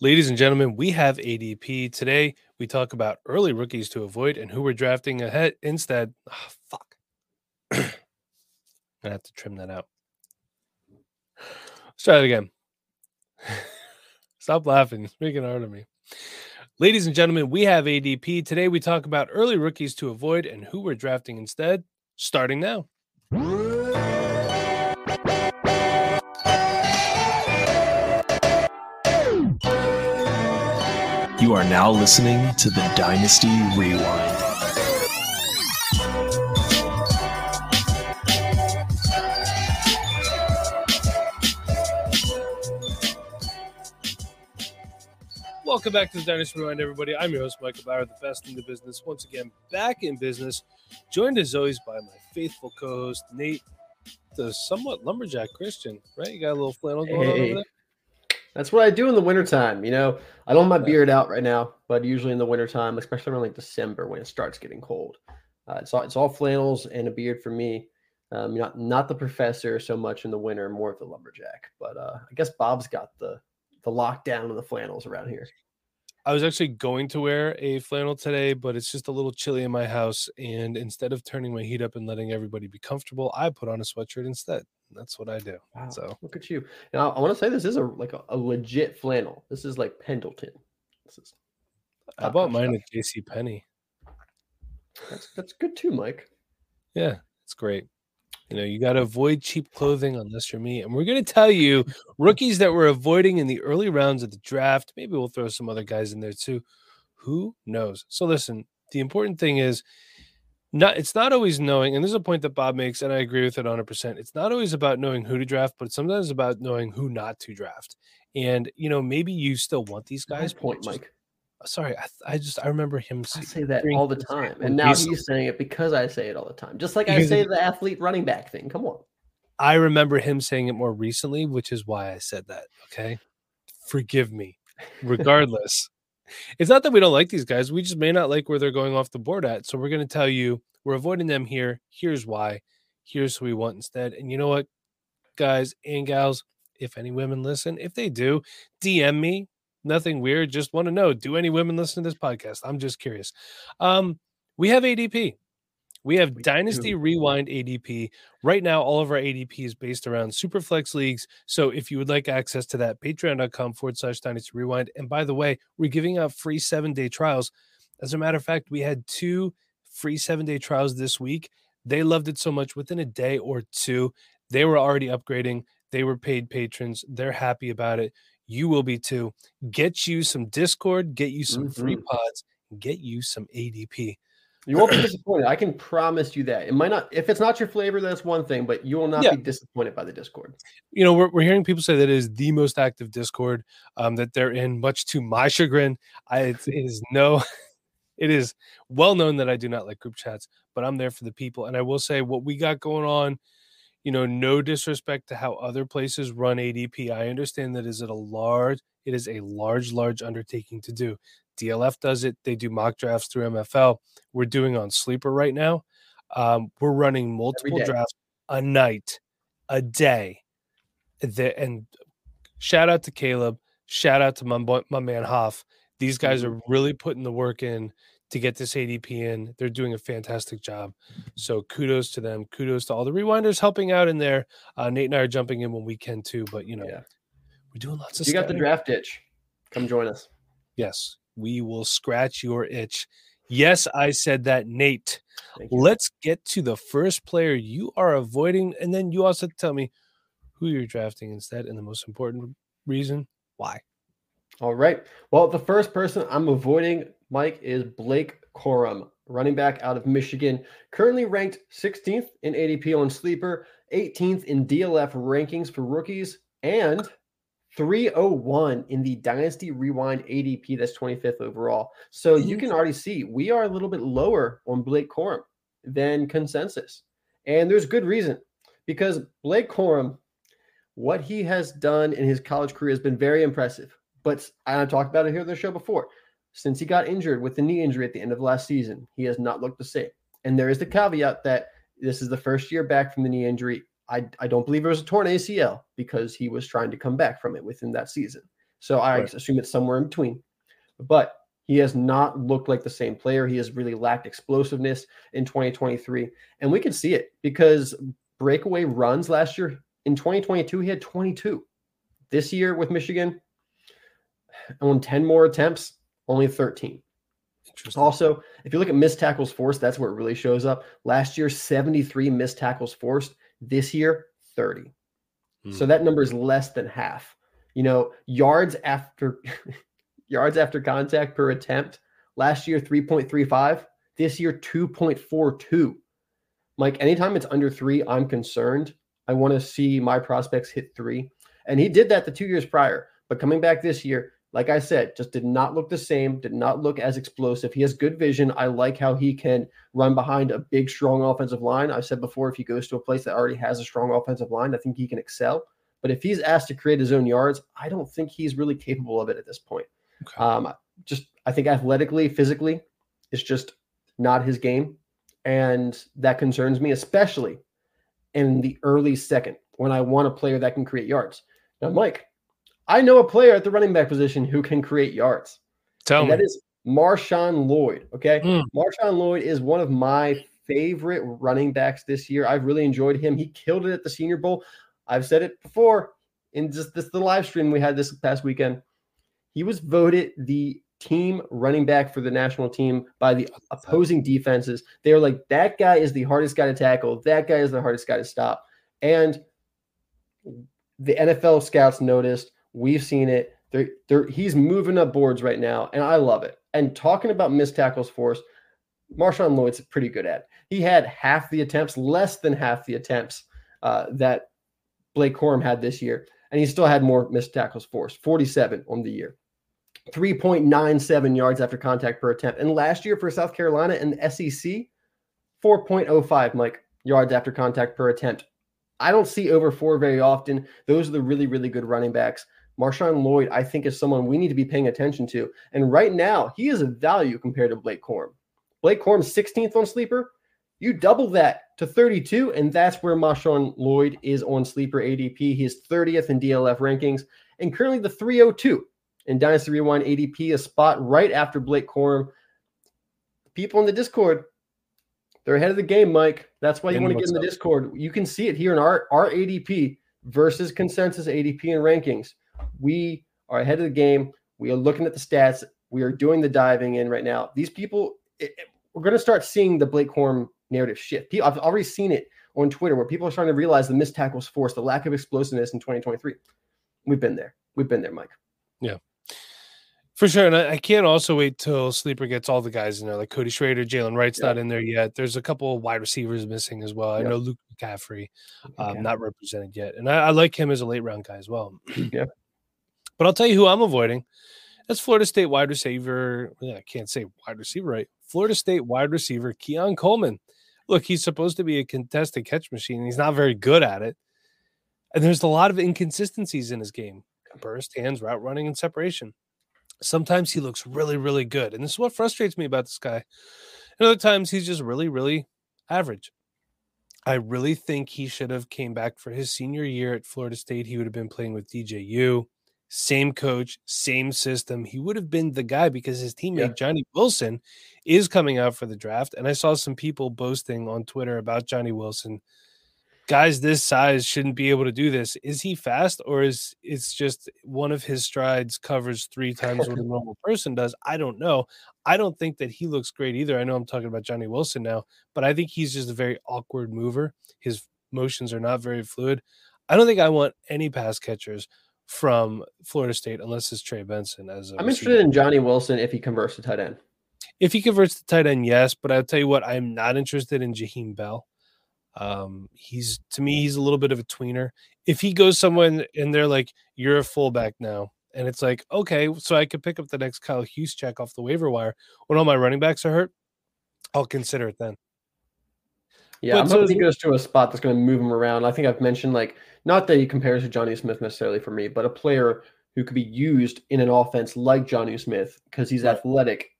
Ladies and gentlemen, we have ADP. Today, we talk about early rookies to avoid and who we're drafting ahead instead. Oh, fuck. I have to trim that out. Let's try it again. Stop laughing. It's making hard on me. Ladies and gentlemen, we have ADP. Today, we talk about early rookies to avoid and who we're drafting instead, starting now. You are now listening to the Dynasty Rewind. Welcome back to the Dynasty Rewind, everybody. I'm your host, Michael Bower, the best in the business. Once again, back in business, joined as always by my faithful co host, Nate, the somewhat lumberjack Christian, right? You got a little flannel going on over there? That's what I do in the wintertime. You know, I don't have my beard out right now, but usually in the wintertime, especially around like December when it starts getting cold, uh, it's all it's all flannels and a beard for me. Um, not not the professor so much in the winter, more of the lumberjack. But uh, I guess Bob's got the the lockdown of the flannels around here. I was actually going to wear a flannel today, but it's just a little chilly in my house. And instead of turning my heat up and letting everybody be comfortable, I put on a sweatshirt instead. That's what I do. Wow, So look at you. Now I want to say this is a like a, a legit flannel. This is like Pendleton. This is I bought mine at JC Penney. That's that's good too, Mike. Yeah, it's great. You know, you got to avoid cheap clothing unless you're me. And we're going to tell you rookies that we're avoiding in the early rounds of the draft. Maybe we'll throw some other guys in there too. Who knows? So listen, the important thing is not it's not always knowing, and there's a point that Bob makes, and I agree with it 100%. It's not always about knowing who to draft, but sometimes about knowing who not to draft. And you know, maybe you still want these guys. point, just- Mike. Uh, sorry, I, I just I remember him. I say that all the him say it time. And now recently. he's saying it because I say it all the time. Just like I say the athlete running back thing. Come on. I remember him saying it more recently, which is why I said that. Okay. Forgive me. Regardless, it's not that we don't like these guys. We just may not like where they're going off the board at. So we're going to tell you we're avoiding them here. Here's why. Here's who we want instead. And you know what, guys and gals, if any women listen, if they do, DM me. Nothing weird. Just want to know do any women listen to this podcast? I'm just curious. Um, we have ADP. We have We Dynasty do. Rewind ADP. Right now, all of our ADP is based around Superflex leagues. So if you would like access to that, patreon.com forward slash Dynasty Rewind. And by the way, we're giving out free seven day trials. As a matter of fact, we had two free seven day trials this week. They loved it so much within a day or two. They were already upgrading. They were paid patrons. They're happy about it. You will be too. Get you some Discord, get you some free Mhm. pods, get you some ADP. You won't be disappointed. I can promise you that. It might not, if it's not your flavor, that's one thing, but you will not Yeah. be disappointed by the Discord. you know, we're, we're hearing people say that it is the most active Discord um, that they're in, much to my chagrin. I it is no, it is well known that I do not like group chats, but I'm there for the people. And I will say what we got going on, you know, no disrespect to how other places run ADP. I understand that is it a large, it is a large, large undertaking to do. DLF does it. They do mock drafts through MFL. We're doing on Sleeper right now. Um, we're running multiple drafts a night, a day. The, and shout out to Caleb. Shout out to my, my man Hoff. These guys are really putting the work in to get this ADP in. They're doing a fantastic job. So kudos to them. Kudos to all the rewinders helping out in there. Uh, Nate and I are jumping in when we can too, but you know, Yeah. we're doing lots of you got the draft itch, come join us. Yes, we will scratch your itch. Yes, I said that, Nate. Let's get to the first player you are avoiding, and then you also tell me who you're drafting instead, and the most important reason why. All right. Well, the first person I'm avoiding, Mike, is Blake Corum, running back out of Michigan, currently ranked 16th in ADP on Sleeper, 18th in DLF rankings for rookies, and 301 in the Dynasty Rewind ADP. That's 25th overall. So you can already see we are a little bit lower on Blake Corum than consensus. And there's good reason because Blake Corum, what he has done in his college career has been very impressive. But I talked about it here on the show before. Since he got injured with the knee injury at the end of last season, he has not looked the same. And there is the caveat that this is the first year back from the knee injury. I, I don't believe it was a torn ACL because he was trying to come back from it within that season. So I Right. assume it's somewhere in between. But he has not looked like the same player. He has really lacked explosiveness in 2023. And we can see it because breakaway runs last year in 2022, he had 22. This year with Michigan, on 10 more attempts, only 13. Also, if you look at missed tackles forced, that's where it really shows up. Last year, 73 missed tackles forced. This year, 30. So Hmm. that number is less than half. You know, yards after yards after contact per attempt. Last year, 3.35. This year, 2.42. Mike, anytime it's under three, I'm concerned. I want to see my prospects hit three. And he did that the two years prior. But coming back this year, like I said, just did not look the same, did not look as explosive. He has good vision. I like how he can run behind a big, strong offensive line. I've said before, if he goes to a place that already has a strong offensive line, I think he can excel. But if he's asked to create his own yards, I don't think he's really capable of it at this point. Okay. Um, just I think athletically, physically, it's just not his game, and that concerns me, especially in the early second when I want a player that can create yards. Now, Mike, I know a player at the running back position who can create yards. Tell me. that is Marshawn Lloyd. Okay. Mm. Marshawn Lloyd is one of my favorite running backs this year. I've really enjoyed him. He killed it at the Senior Bowl. I've said it before in just this the live stream we had this past weekend. He was voted the team running back for the national team by the opposing defenses. They were like, that guy is the hardest guy to tackle. That guy is the hardest guy to stop. And the NFL scouts noticed. We've seen it. They're, they're, he's moving up boards right now, and I love it. And talking about missed tackles forced, Marshawn Lloyd's pretty good at. He had half the attempts, less than half the attempts uh, that Blake Corum had this year, and he still had more missed tackles forced, 47 on the year. 3.97 yards after contact per attempt. And last year for South Carolina and the SEC, 4.05, Mike, yards after contact per attempt. I don't see over four very often. Those are the really, really good running backs. Marshawn Lloyd, I think, is someone we need to be paying attention to. And right now, he is a value compared to Blake Corum. Blake Corum, 16th on Sleeper. You double that to 32, and that's where Marshawn Lloyd is on Sleeper ADP. He is 30th in DLF rankings and currently the 302 in Dynasty Rewind ADP, a spot right after Blake Corum. People in the Discord, they're ahead of the game, Mike. That's why you And want to get in the up? Discord. You can see it here in our, our ADP versus consensus ADP and rankings. We are ahead of the game. We are looking at the stats. We are doing the diving in right now. These people, it, it- we're going to start seeing the Blake Corum narrative shift. I've already seen it on Twitter where people are starting to realize the missed tackles force, the lack of explosiveness in 2023. We've been there. We've been there, Mike. Yeah. For sure. And I, I can't also wait till Sleeper gets all the guys in there, like Cody Schrader, Jaylen Wright's Yeah. not in there yet. There's a couple of wide receivers missing as well. I Yeah. know Luke McCaffrey, um, Okay. not represented yet. And I, I like him as a late round guy as well. Yeah. But I'll tell you who I'm avoiding. That's Florida State wide receiver. I can't say wide receiver right. Florida State wide receiver Keon Coleman. Look, he's supposed to be a contested catch machine. He's not very good at it. And there's a lot of inconsistencies in his game burst, hands, route running, and separation. Sometimes he looks really, really good. And this is what frustrates me about this guy. And other times he's just really, really average. I really think he should have came back for his senior year at Florida State. He would have been playing with DJU, same coach, same system. He would have been the guy because his teammate Yeah. Johnny Wilson is coming out for the draft. And I saw some people boasting on Twitter about Johnny Wilson. Guys this size shouldn't be able to do this. Is he fast or is it's just one of his strides covers three times what a normal person does? I don't know. I don't think that he looks great either. I know I'm talking about Johnny Wilson now, but I think he's just a very awkward mover. His motions are not very fluid. I don't think I want any pass catchers from Florida State unless it's Trey Benson as a I'm receiver. interested in Johnny Wilson if he converts to tight end. If he converts to tight end, yes, but I'll tell you what, I'm not interested in Jaheim Bell. Um, he's to me, he's a little bit of a tweener. If he goes somewhere and they're like, "You're a fullback now," and it's like, okay, so I could pick up the next Kyle Juszczyk off the waiver wire when all my running backs are hurt, I'll consider it then. Yeah, But I'm so hoping he goes to a spot that's going to move him around. I think I've mentioned like not that he compares to Jonnu Smith necessarily for me, but a player who could be used in an offense like Jonnu Smith because he's Right. athletic,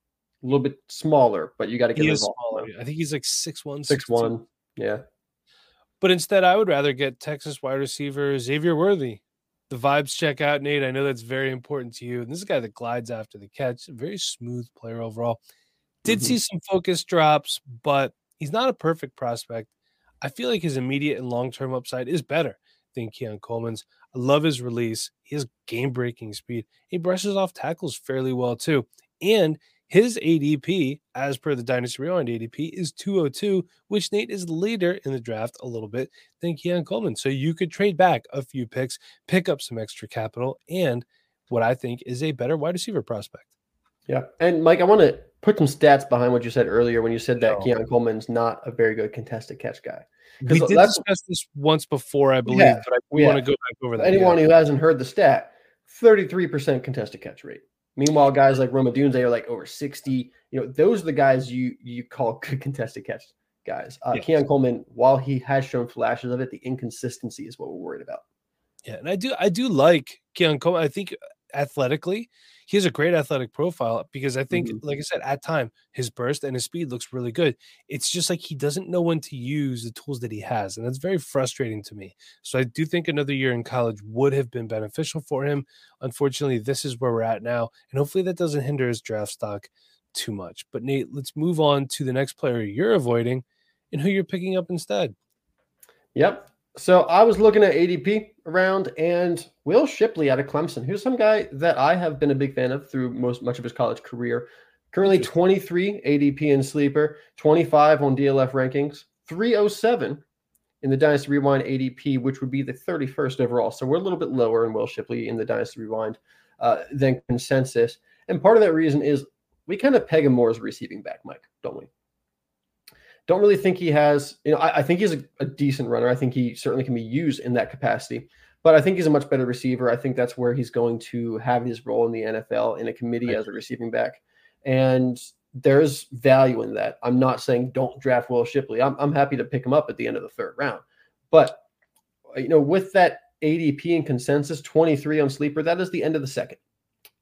a little bit smaller, but you got to get He him involved. smaller. I think he's like six one, Six one. Yeah. But instead, I would rather get Texas wide receiver Xavier Worthy. The vibes check out, Nate. I know that's very important to you. And this is a guy that glides after the catch. Very smooth player overall. Did Mhm. see some focus drops, but he's not a perfect prospect. I feel like his immediate and long term upside is better than Keon Coleman's. I love his release. He has game breaking speed. He brushes off tackles fairly well, too. And his ADP, as per the Dynasty Rewind ADP, is 202, which Nate is later in the draft a little bit than Keon Coleman. So you could trade back a few picks, pick up some extra capital, and what I think is a better wide receiver prospect. Yeah. And Mike, I want to put some stats behind what you said earlier when you said that No. Keon Coleman's not a very good contested catch guy. We did discuss this once before, I believe, have. but I We want to go back over that. Anyone yeah. who hasn't heard the stat, 33% contested catch rate. Meanwhile, guys like Rome Odunze are like over 60. You know, those are the guys you you call good contested catch guys. Uh, Yes. Keon Coleman, while he has shown flashes of it, the inconsistency is what we're worried about. Yeah, and I do I do like Keon Coleman. I think athletically, he has a great athletic profile because I think, Mhm. like I said, at time his burst and his speed looks really good. It's just like he doesn't know when to use the tools that he has, and that's very frustrating to me. So I do think another year in college would have been beneficial for him. Unfortunately, this is where we're at now, and hopefully that doesn't hinder his draft stock too much. But Nate, let's move on to the next player you're avoiding and who you're picking up instead. Yep. So I was looking at ADP around and Will Shipley out of Clemson, who's some guy that I have been a big fan of through most much of his college career. Currently 23 ADP in sleeper, 25 on DLF rankings, 307 in the Dynasty Rewind ADP, which would be the 31st overall. So we're a little bit lower in Will Shipley in the Dynasty Rewind uh, than consensus. And part of that reason is we kind of peg him more as receiving back, Mike, don't we? Don't really think he has, you know, I, I think he's a, a decent runner. I think he certainly can be used in that capacity, but I think he's a much better receiver. I think that's where he's going to have his role in the NFL in a committee Right. as a receiving back. And there's value in that. I'm not saying don't draft Will Shipley. I'm, I'm happy to pick him up at the end of the third round. But, uh, you know, with that ADP and consensus, 23 on sleeper, that is the end of the second.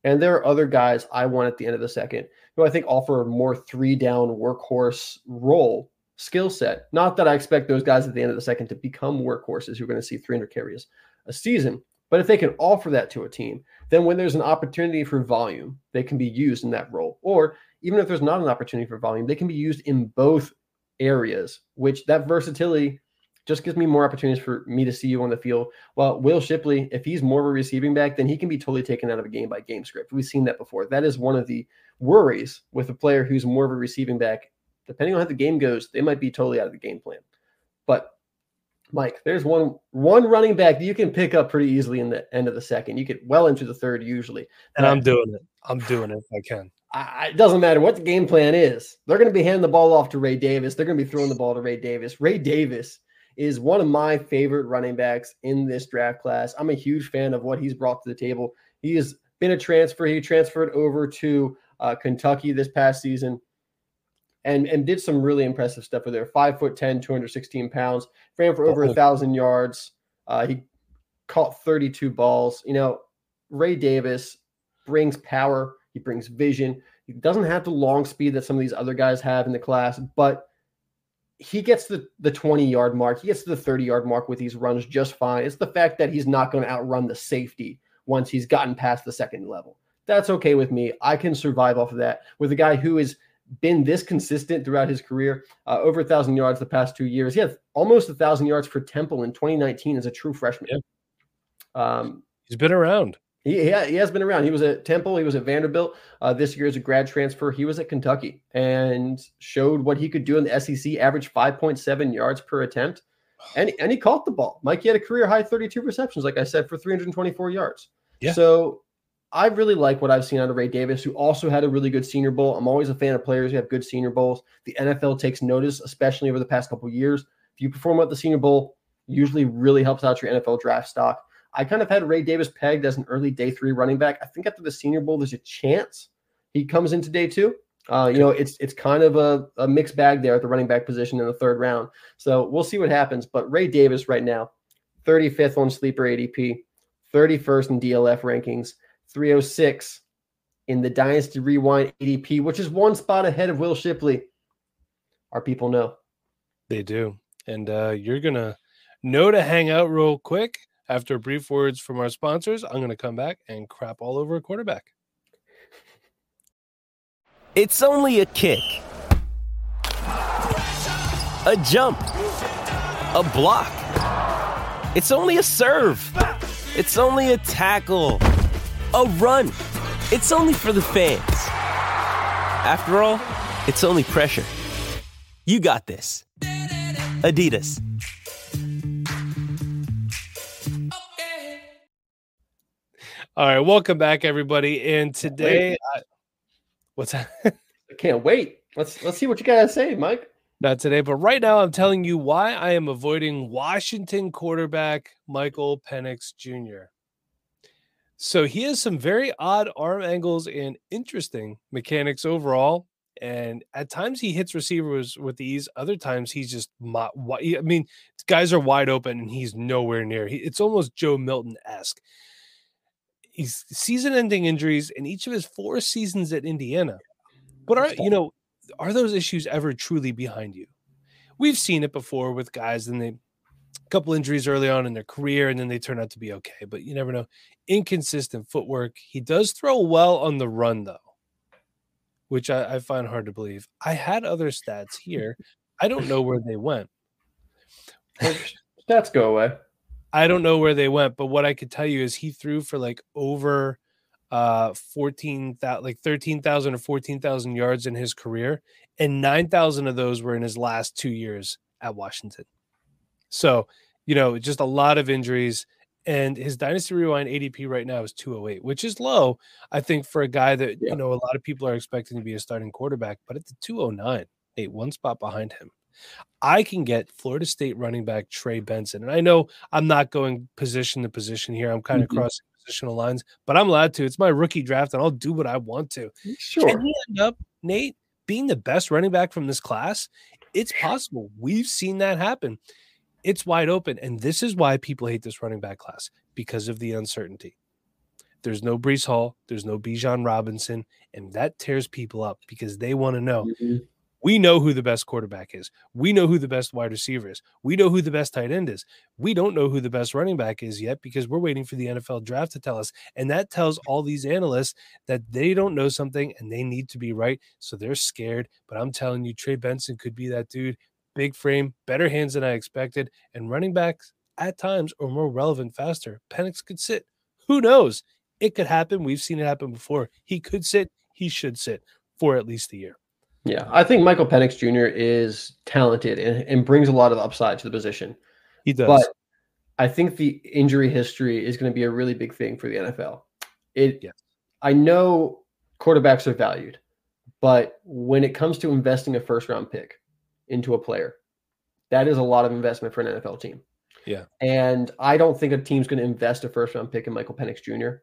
And there are other guys I want at the end of the second who I think offer a more three down workhorse role skill set. Not that I expect those guys at the end of the second to become workhorses who are going to see 300 carries a season, but if they can offer that to a team, then when there's an opportunity for volume, they can be used in that role. Or even if there's not an opportunity for volume, they can be used in both areas, which that versatility just gives me more opportunities for me to see you on the field. Well, Will Shipley, if he's more of a receiving back, then he can be totally taken out of a game by game script. We've seen that before. That is one of the worries with a player who's more of a receiving back. Depending on how the game goes, they might be totally out of the game plan. But Mike, there's one one running back that you can pick up pretty easily in the end of the second. You get well into the third usually. And I'm But doing it. I'm doing it if I can. I, it doesn't matter what the game plan is. They're going to be handing the ball off to Ray Davis. They're going to be throwing the ball to Ray Davis. Ray Davis is one of my favorite running backs in this draft class. I'm a huge fan of what he's brought to the table. He has been a transfer. He transferred over to uh, Kentucky this past season and, and did some really impressive stuff with there. Five foot 10, 216 pounds, ran for over a thousand yards. Uh, he caught 32 balls. You know, Ray Davis brings power, he brings vision. He doesn't have the long speed that some of these other guys have in the class, but he gets the, the 20 yard mark. He gets to the 30 yard mark with these runs just fine. It's the fact that he's not going to outrun the safety once he's gotten past the second level. That's okay with me. I can survive off of that with a guy who has been this consistent throughout his career, uh, over a thousand yards the past two years. He had almost a thousand yards for Temple in 2019 as a true freshman. Um, He's been around. he, he, he has been around. He was at Temple. He was at Vanderbilt. Uh, this year as a grad transfer, he was at Kentucky and showed what he could do in the SEC. Averaged 5.7 yards per attempt, and and he caught the ball. Mike, he had a career high 32 receptions, like I said, for 324 yards. Yeah. So I really like what I've seen out of Ray Davis, who also had a really good Senior Bowl. I'm always a fan of players who have good Senior Bowls. The NFL takes notice, especially over the past couple years. If you perform at the Senior Bowl, usually really helps out your NFL draft stock. I kind of had Ray Davis pegged as an early day three running back. I think after the Senior Bowl, there's a chance he comes into day two. Uh, you know, it's it's kind of a, a mixed bag there at the running back position in the third round. So we'll see what happens. But Ray Davis right now, 35th on sleeper ADP, 31st in DLF rankings, 306 in the Dynasty Rewind ADP, which is one spot ahead of Will Shipley. Our people know. They do. And uh, you're going to know to hang out real quick After brief words from our sponsors, I'm going to come back and crap all over a quarterback. It's only a kick, a jump, a block. It's only a serve. It's only a tackle, a run. It's only for the fans. After all, it's only pressure. You got this. Adidas. All right, welcome back, everybody. And today, I, what's that? I can't wait. Let's let's see what you gotta say, Mike. Not today, but right now, I'm telling you why I am avoiding Washington quarterback Michael Penix Jr. So he has some very odd arm angles and interesting mechanics overall. And at times he hits receivers with ease. Other times he's just, I mean, guys are wide open and he's nowhere near. He, it's almost Joe Milton esque. He's season-ending injuries in each of his four seasons at Indiana. But are you know are those issues ever truly behind you? We've seen it before with guys, and they a couple injuries early on in their career, and then they turn out to be okay. But you never know. Inconsistent footwork. He does throw well on the run, though, which I, I find hard to believe. I had other stats here. I don't know where they went. Stats go away. I don't know where they went, but what I could tell you is he threw for like over uh 14,000 like 13,000 or 14,000 yards in his career and 9,000 of those were in his last 2 years at Washington. So, you know, just a lot of injuries and his dynasty rewind ADP right now is 208, which is low, I think for a guy that, yeah. you know, a lot of people are expecting to be a starting quarterback, but at the 209, hey, one spot behind him. I can get Florida State running back Trey Benson. And I know I'm not going position to position here. I'm kind of mm-hmm. crossing positional lines, but I'm allowed to. It's my rookie draft, and I'll do what I want to. Sure. Can he end up, Nate, being the best running back from this class? It's possible. We've seen that happen. It's wide open. And this is why people hate this running back class because of the uncertainty. There's no Breece Hall, there's no Bijan Robinson, and that tears people up because they want to know mm-hmm. We know who the best quarterback is. We know who the best wide receiver is. We know who the best tight end is. We don't know who the best running back is yet because we're waiting for the NFL draft to tell us. And that tells all these analysts that they don't know something and they need to be right. So they're scared. But I'm telling you, Trey Benson could be that dude. Big frame, better hands than I expected. And running backs at times are more relevant faster. Penix could sit. Who knows? It could happen. We've seen it happen before. He could sit. He should sit for at least a year. Yeah, I think Michael Penix Jr. is talented and, and brings a lot of upside to the position. He does. But I think the injury history is going to be a really big thing for the NFL. It yes. I know quarterbacks are valued, but when it comes to investing a first round pick into a player, that is a lot of investment for an NFL team. Yeah. And I don't think a team's going to invest a first round pick in Michael Penix Jr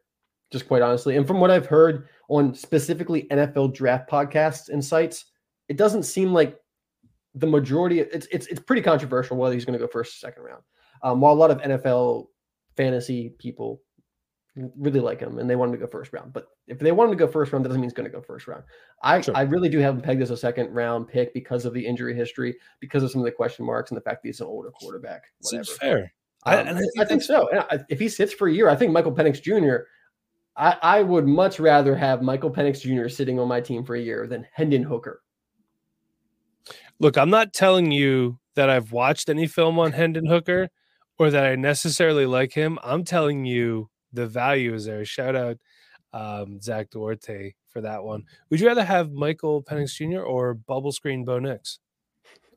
just quite honestly. And from what I've heard on specifically NFL draft podcasts and sites, it doesn't seem like the majority. It's it's it's pretty controversial whether he's going to go first or second round. Um, while a lot of NFL fantasy people really like him and they want him to go first round, but if they want him to go first round, that doesn't mean he's going to go first round. I sure. I really do have him pegged as a second round pick because of the injury history, because of some of the question marks, and the fact that he's an older quarterback. Whatever. Seems fair. Um, I, I, think, I think so. if he sits for a year, I think Michael Penix Jr. I, I would much rather have Michael Penix Jr. sitting on my team for a year than Hendon Hooker. Look, I'm not telling you that I've watched any film on Hendon Hooker or that I necessarily like him. I'm telling you the value is there. Shout out um, Zach Duarte for that one. Would you rather have Michael Penix Jr. or bubble screen Bo Nix?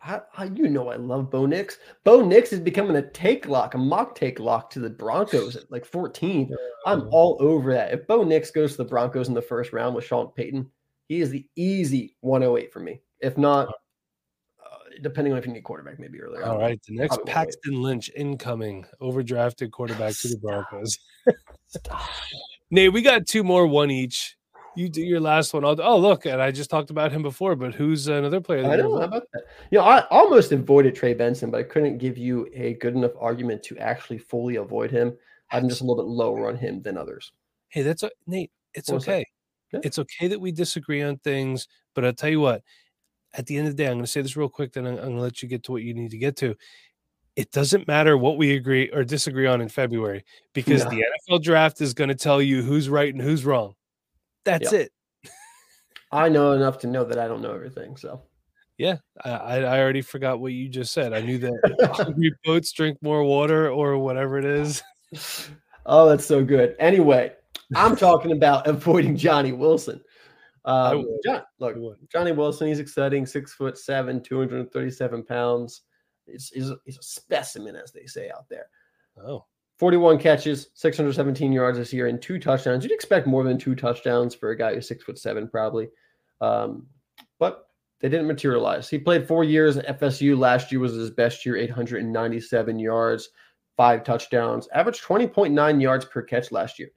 I, I, you know I love Bo Nix. Bo Nix is becoming a take lock, a mock take lock to the Broncos at like 14. I'm all over that. If Bo Nix goes to the Broncos in the first round with Sean Payton, he is the easy 108 for me. If not, depending on if you need quarterback, maybe earlier. All right, the next Paxton Lynch incoming, overdrafted quarterback to the Broncos. Nate, we got two more, one each. You do your last one. I'll, oh, look, and I just talked about him before, but who's another player? I don't know about that. You know, I almost avoided Trey Benson, but I couldn't give you a good enough argument to actually fully avoid him. I'm just a little bit lower on him than others. Hey, that's a, Nate. It's okay. Yeah. It's okay that we disagree on things, but I'll tell you what, at the end of the day, I'm going to say this real quick, then I'm, I'm going to let you get to what you need to get to. it doesn't matter what we agree or disagree on in February because No. the NFL draft is going to tell you who's right and who's wrong. That's Yep. it. I know enough to know that I don't know everything. So Yeah, I, I I already forgot what you just said. I knew that hungry boats drink more water or whatever it is. oh, that's so good. Anyway, I'm talking about avoiding Johnny Wilson. Um. John, look. Johnny Wilson, he's exciting, six foot seven, 237 pounds. He's, he's, a, he's a specimen, as they say out there. Oh, 41 catches, 617 yards this year, and two touchdowns. You'd expect more than two touchdowns for a guy who's six foot seven, probably. Um, but they didn't materialize. He played four years at FSU. Last year was his best year, 897 yards, five touchdowns, averaged 20.9 yards per catch last year.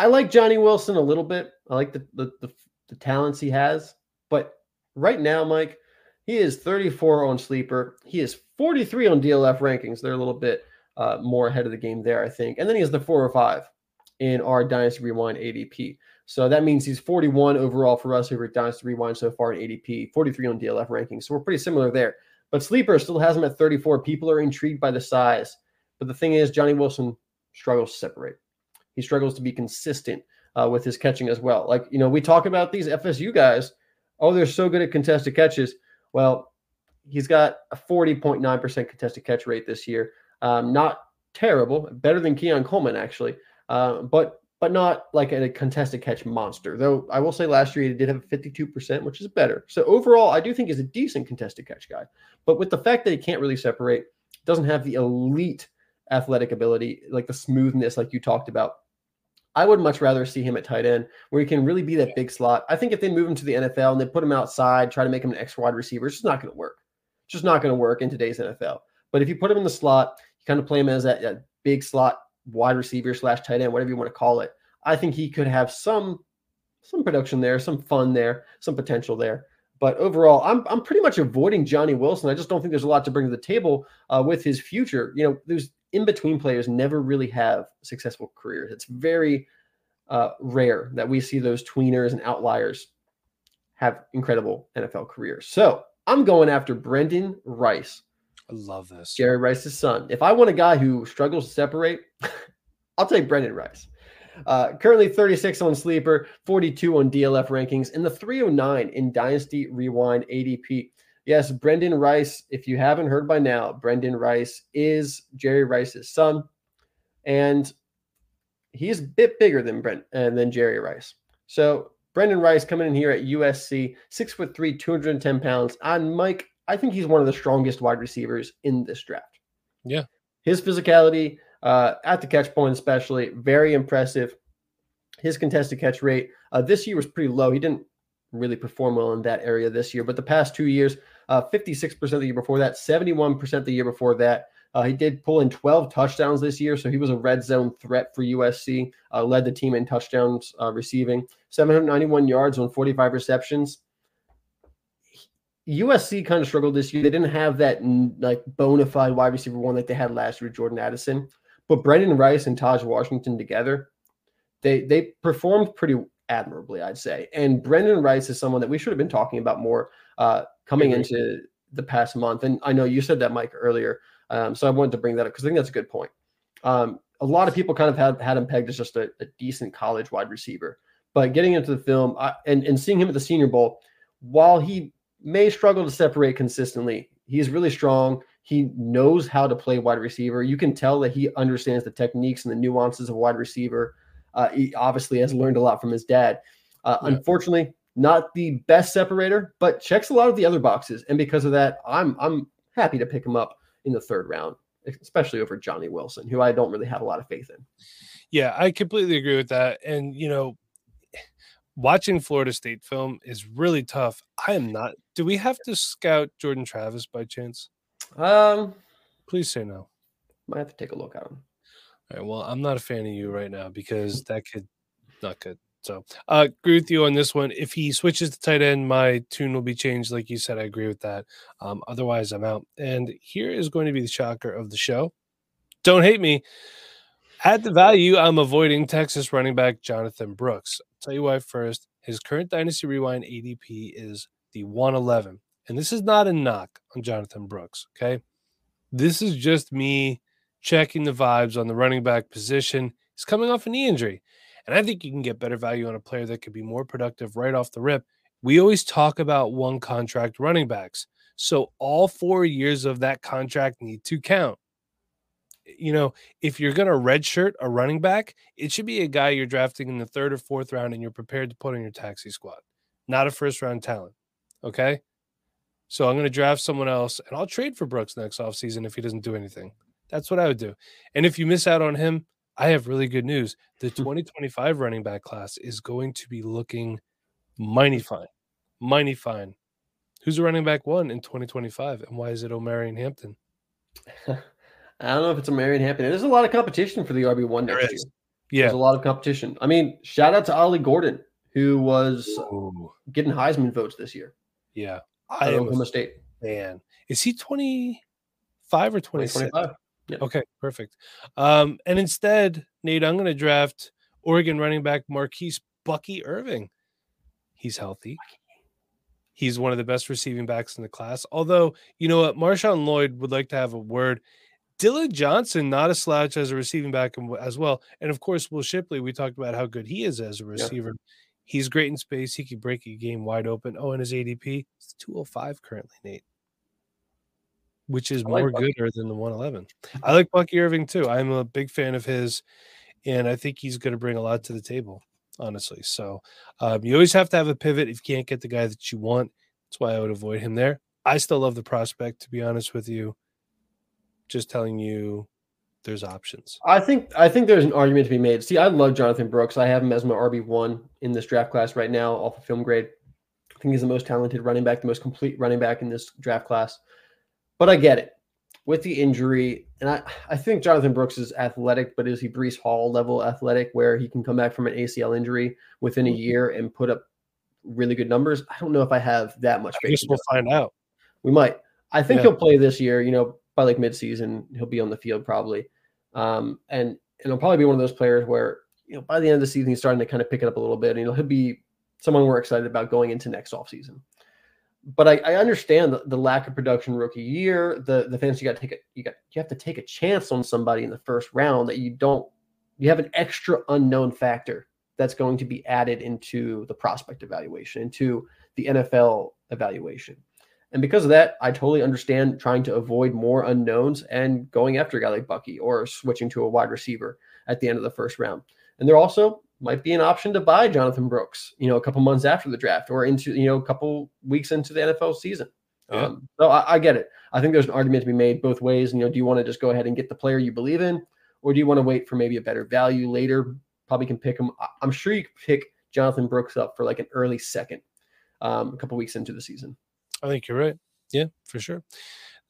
I like Johnny Wilson a little bit. I like the the, the, the talents he has, but right now, Mike, he is 34 on sleeper. He is 43 on DLF rankings. They're a little bit uh, more ahead of the game there, I think. And then he has the 405 in our Dynasty Rewind ADP. So that means he's 41 overall for us over at Dynasty Rewind so far in ADP, 43 on DLF rankings. So we're pretty similar there. But Sleeper still has him at 34. People are intrigued by the size. But the thing is, Johnny Wilson struggles to separate. He struggles to be consistent uh, with his catching as well. Like, you know, we talk about these FSU guys. Oh, they're so good at contested catches. Well, he's got a 40.9% contested catch rate this year. Um, not terrible, better than Keon Coleman, actually, uh, but but not like a contested catch monster. Though I will say last year he did have a 52%, which is better. So overall, I do think he's a decent contested catch guy. But with the fact that he can't really separate, doesn't have the elite athletic ability, like the smoothness, like you talked about. I would much rather see him at tight end where he can really be that big slot. I think if they move him to the NFL and they put him outside, try to make him an X wide receiver, it's just not going to work. It's just not going to work in today's NFL. But if you put him in the slot, you kind of play him as that, that big slot wide receiver slash tight end, whatever you want to call it. I think he could have some some production there, some fun there, some potential there. But overall, I'm I'm pretty much avoiding Johnny Wilson. I just don't think there's a lot to bring to the table uh, with his future. You know, there's in between players never really have successful careers. It's very uh, rare that we see those tweeners and outliers have incredible NFL careers. So I'm going after Brendan Rice, I love this. Jerry Rice's son. If I want a guy who struggles to separate, I'll take Brendan Rice. Uh, currently 36 on sleeper, 42 on DLF rankings, and the 309 in Dynasty Rewind ADP. Yes, Brendan Rice, if you haven't heard by now, Brendan Rice is Jerry Rice's son. And he's a bit bigger than Brent and than Jerry Rice. So Brendan Rice coming in here at USC, six foot three, 210 pounds. On Mike, I think he's one of the strongest wide receivers in this draft. Yeah. His physicality uh, at the catch point, especially, very impressive. His contested catch rate uh, this year was pretty low. He didn't really perform well in that area this year, but the past two years, uh, 56% the year before that, 71% the year before that. Uh, he did pull in 12 touchdowns this year, so he was a red zone threat for USC. Uh, led the team in touchdowns uh, receiving, 791 yards on 45 receptions. USC kind of struggled this year. They didn't have that like bona fide wide receiver one like they had last year, with Jordan Addison. But Brendan Rice and Tahj Washington together, they they performed pretty admirably, I'd say. And Brendan Rice is someone that we should have been talking about more uh, coming into the past month. And I know you said that, Mike, earlier. Um, so I wanted to bring that up because I think that's a good point. Um, a lot of people kind of had, had him pegged as just a, a decent college wide receiver. But getting into the film I, and, and seeing him at the Senior Bowl, while he may struggle to separate consistently, he's really strong. He knows how to play wide receiver. You can tell that he understands the techniques and the nuances of wide receiver. Uh, he obviously has learned a lot from his dad. Uh, Yeah. Unfortunately, not the best separator, but checks a lot of the other boxes. And because of that, I'm I'm happy to pick him up in the third round, especially over Johnny Wilson, who I don't really have a lot of faith in. Yeah, I completely agree with that. And you know, watching Florida State film is really tough. I am not. Do we have to scout Jordan Travis by chance? Um, Please say no. might have to take a look at him. All right. Well, I'm not a fan of you right now because that could not good. So uh agree with you on this one. If he switches to tight end, my tune will be changed. Like you said, I agree with that. Um, otherwise, I'm out. And here is going to be the shocker of the show. Don't hate me. At the value, I'm avoiding Texas running back Jonathon Brooks. I'll tell you why first. His current Dynasty Rewind ADP is the 111. And this is not a knock on Jonathon Brooks. Okay. This is just me checking the vibes on the running back position. He's coming off a knee injury. And I think you can get better value on a player that could be more productive right off the rip. We always talk about one contract running backs. So all four years of that contract need to count. You know, if you're going to redshirt a running back, it should be a guy you're drafting in the third or fourth round and you're prepared to put on your taxi squad, not a first round talent. Okay. So I'm going to draft someone else and I'll trade for Brooks next offseason if he doesn't do anything. That's what I would do. And if you miss out on him, I have really good news. The hmm. 2025 running back class is going to be looking mighty fine. Mighty fine. Who's a running back one in 2025 and why is it Omarion Hampton? I don't know if it's Omarion Hampton. There's a lot of competition for the RB1 next year. Yeah. There's a lot of competition. I mean, shout out to Ollie Gordon, who was Ooh, getting Heisman votes this year. yeah. I I am a Oklahoma State. Man, Is he 25 or 26? 2025. Okay, perfect. Um, and instead, Nate, I'm going to draft Oregon running back Marquise Bucky Irving. He's healthy. He's one of the best receiving backs in the class. Although, you know what, Marshawn Lloyd would like to have a word. Dylan Johnson, not a slouch as a receiving back as well. And of course, Will Shipley, we talked about how good he is as a receiver. He's great in space. He could break a game wide open. Oh, and his ADP is 205 currently, Nate, which is I like more Bucky. gooder than the 111. I like Bucky Irving too. I'm a big fan of his, and I think he's going to bring a lot to the table, honestly. So um, you always have to have a pivot if you can't get the guy that you want. That's why I would avoid him there. I still love the prospect, to be honest with you. Just telling you there's options. I think I think there's an argument to be made. See, I love Jonathon Brooks. I have him as my RB one in this draft class right now, off of film grade. I think he's the most talented running back, the most complete running back in this draft class. But I get it with the injury, and I I think Jonathon Brooks is athletic, but is he Breece Hall level athletic, where he can come back from an ACL injury within a year and put up really good numbers? I don't know if I have that much I guess we'll find out. we might. I think Yeah. he'll play this year. You know, by like midseason, he'll be on the field probably, um, and and he'll probably be one of those players where you know by the end of the season he's starting to kind of pick it up a little bit. And you know, he'll be someone we're excited about going into next offseason. But I, I understand the, the lack of production rookie year. The the fans you got to take it. You got you have to take a chance on somebody in the first round that you don't. You have an extra unknown factor that's going to be added into the prospect evaluation, into the NFL evaluation. And because of that, I totally understand trying to avoid more unknowns and going after a guy like Bucky or switching to a wide receiver at the end of the first round. And they're also might be an option to buy Jonathon Brooks, you know, a couple months after the draft or into, you know, a couple weeks into the NFL season. Yeah. Um, so I, I get it. I think there's an argument to be made both ways. And, You know, do you want to just go ahead and get the player you believe in, or do you want to wait for maybe a better value later? Probably can pick him. I'm sure you could pick Jonathon Brooks up for like an early second, um, a couple weeks into the season. I think you're right. Yeah, for sure.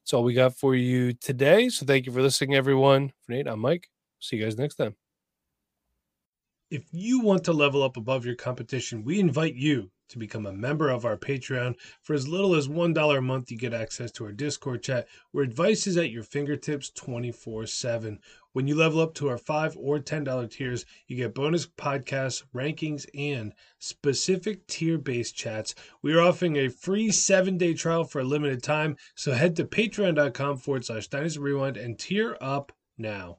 That's all we got for you today. So thank you for listening, everyone. For Nate, I'm Mike. See you guys next time. If you want to level up above your competition, we invite you to become a member of our Patreon. For as little as $1 a month, you get access to our Discord chat where advice is at your fingertips 24 7. When you level up to our 5 or $10 tiers, you get bonus podcasts, rankings, and specific tier based chats. We are offering a free seven day trial for a limited time, so head to patreon.com forward slash dynasty rewind and tier up now.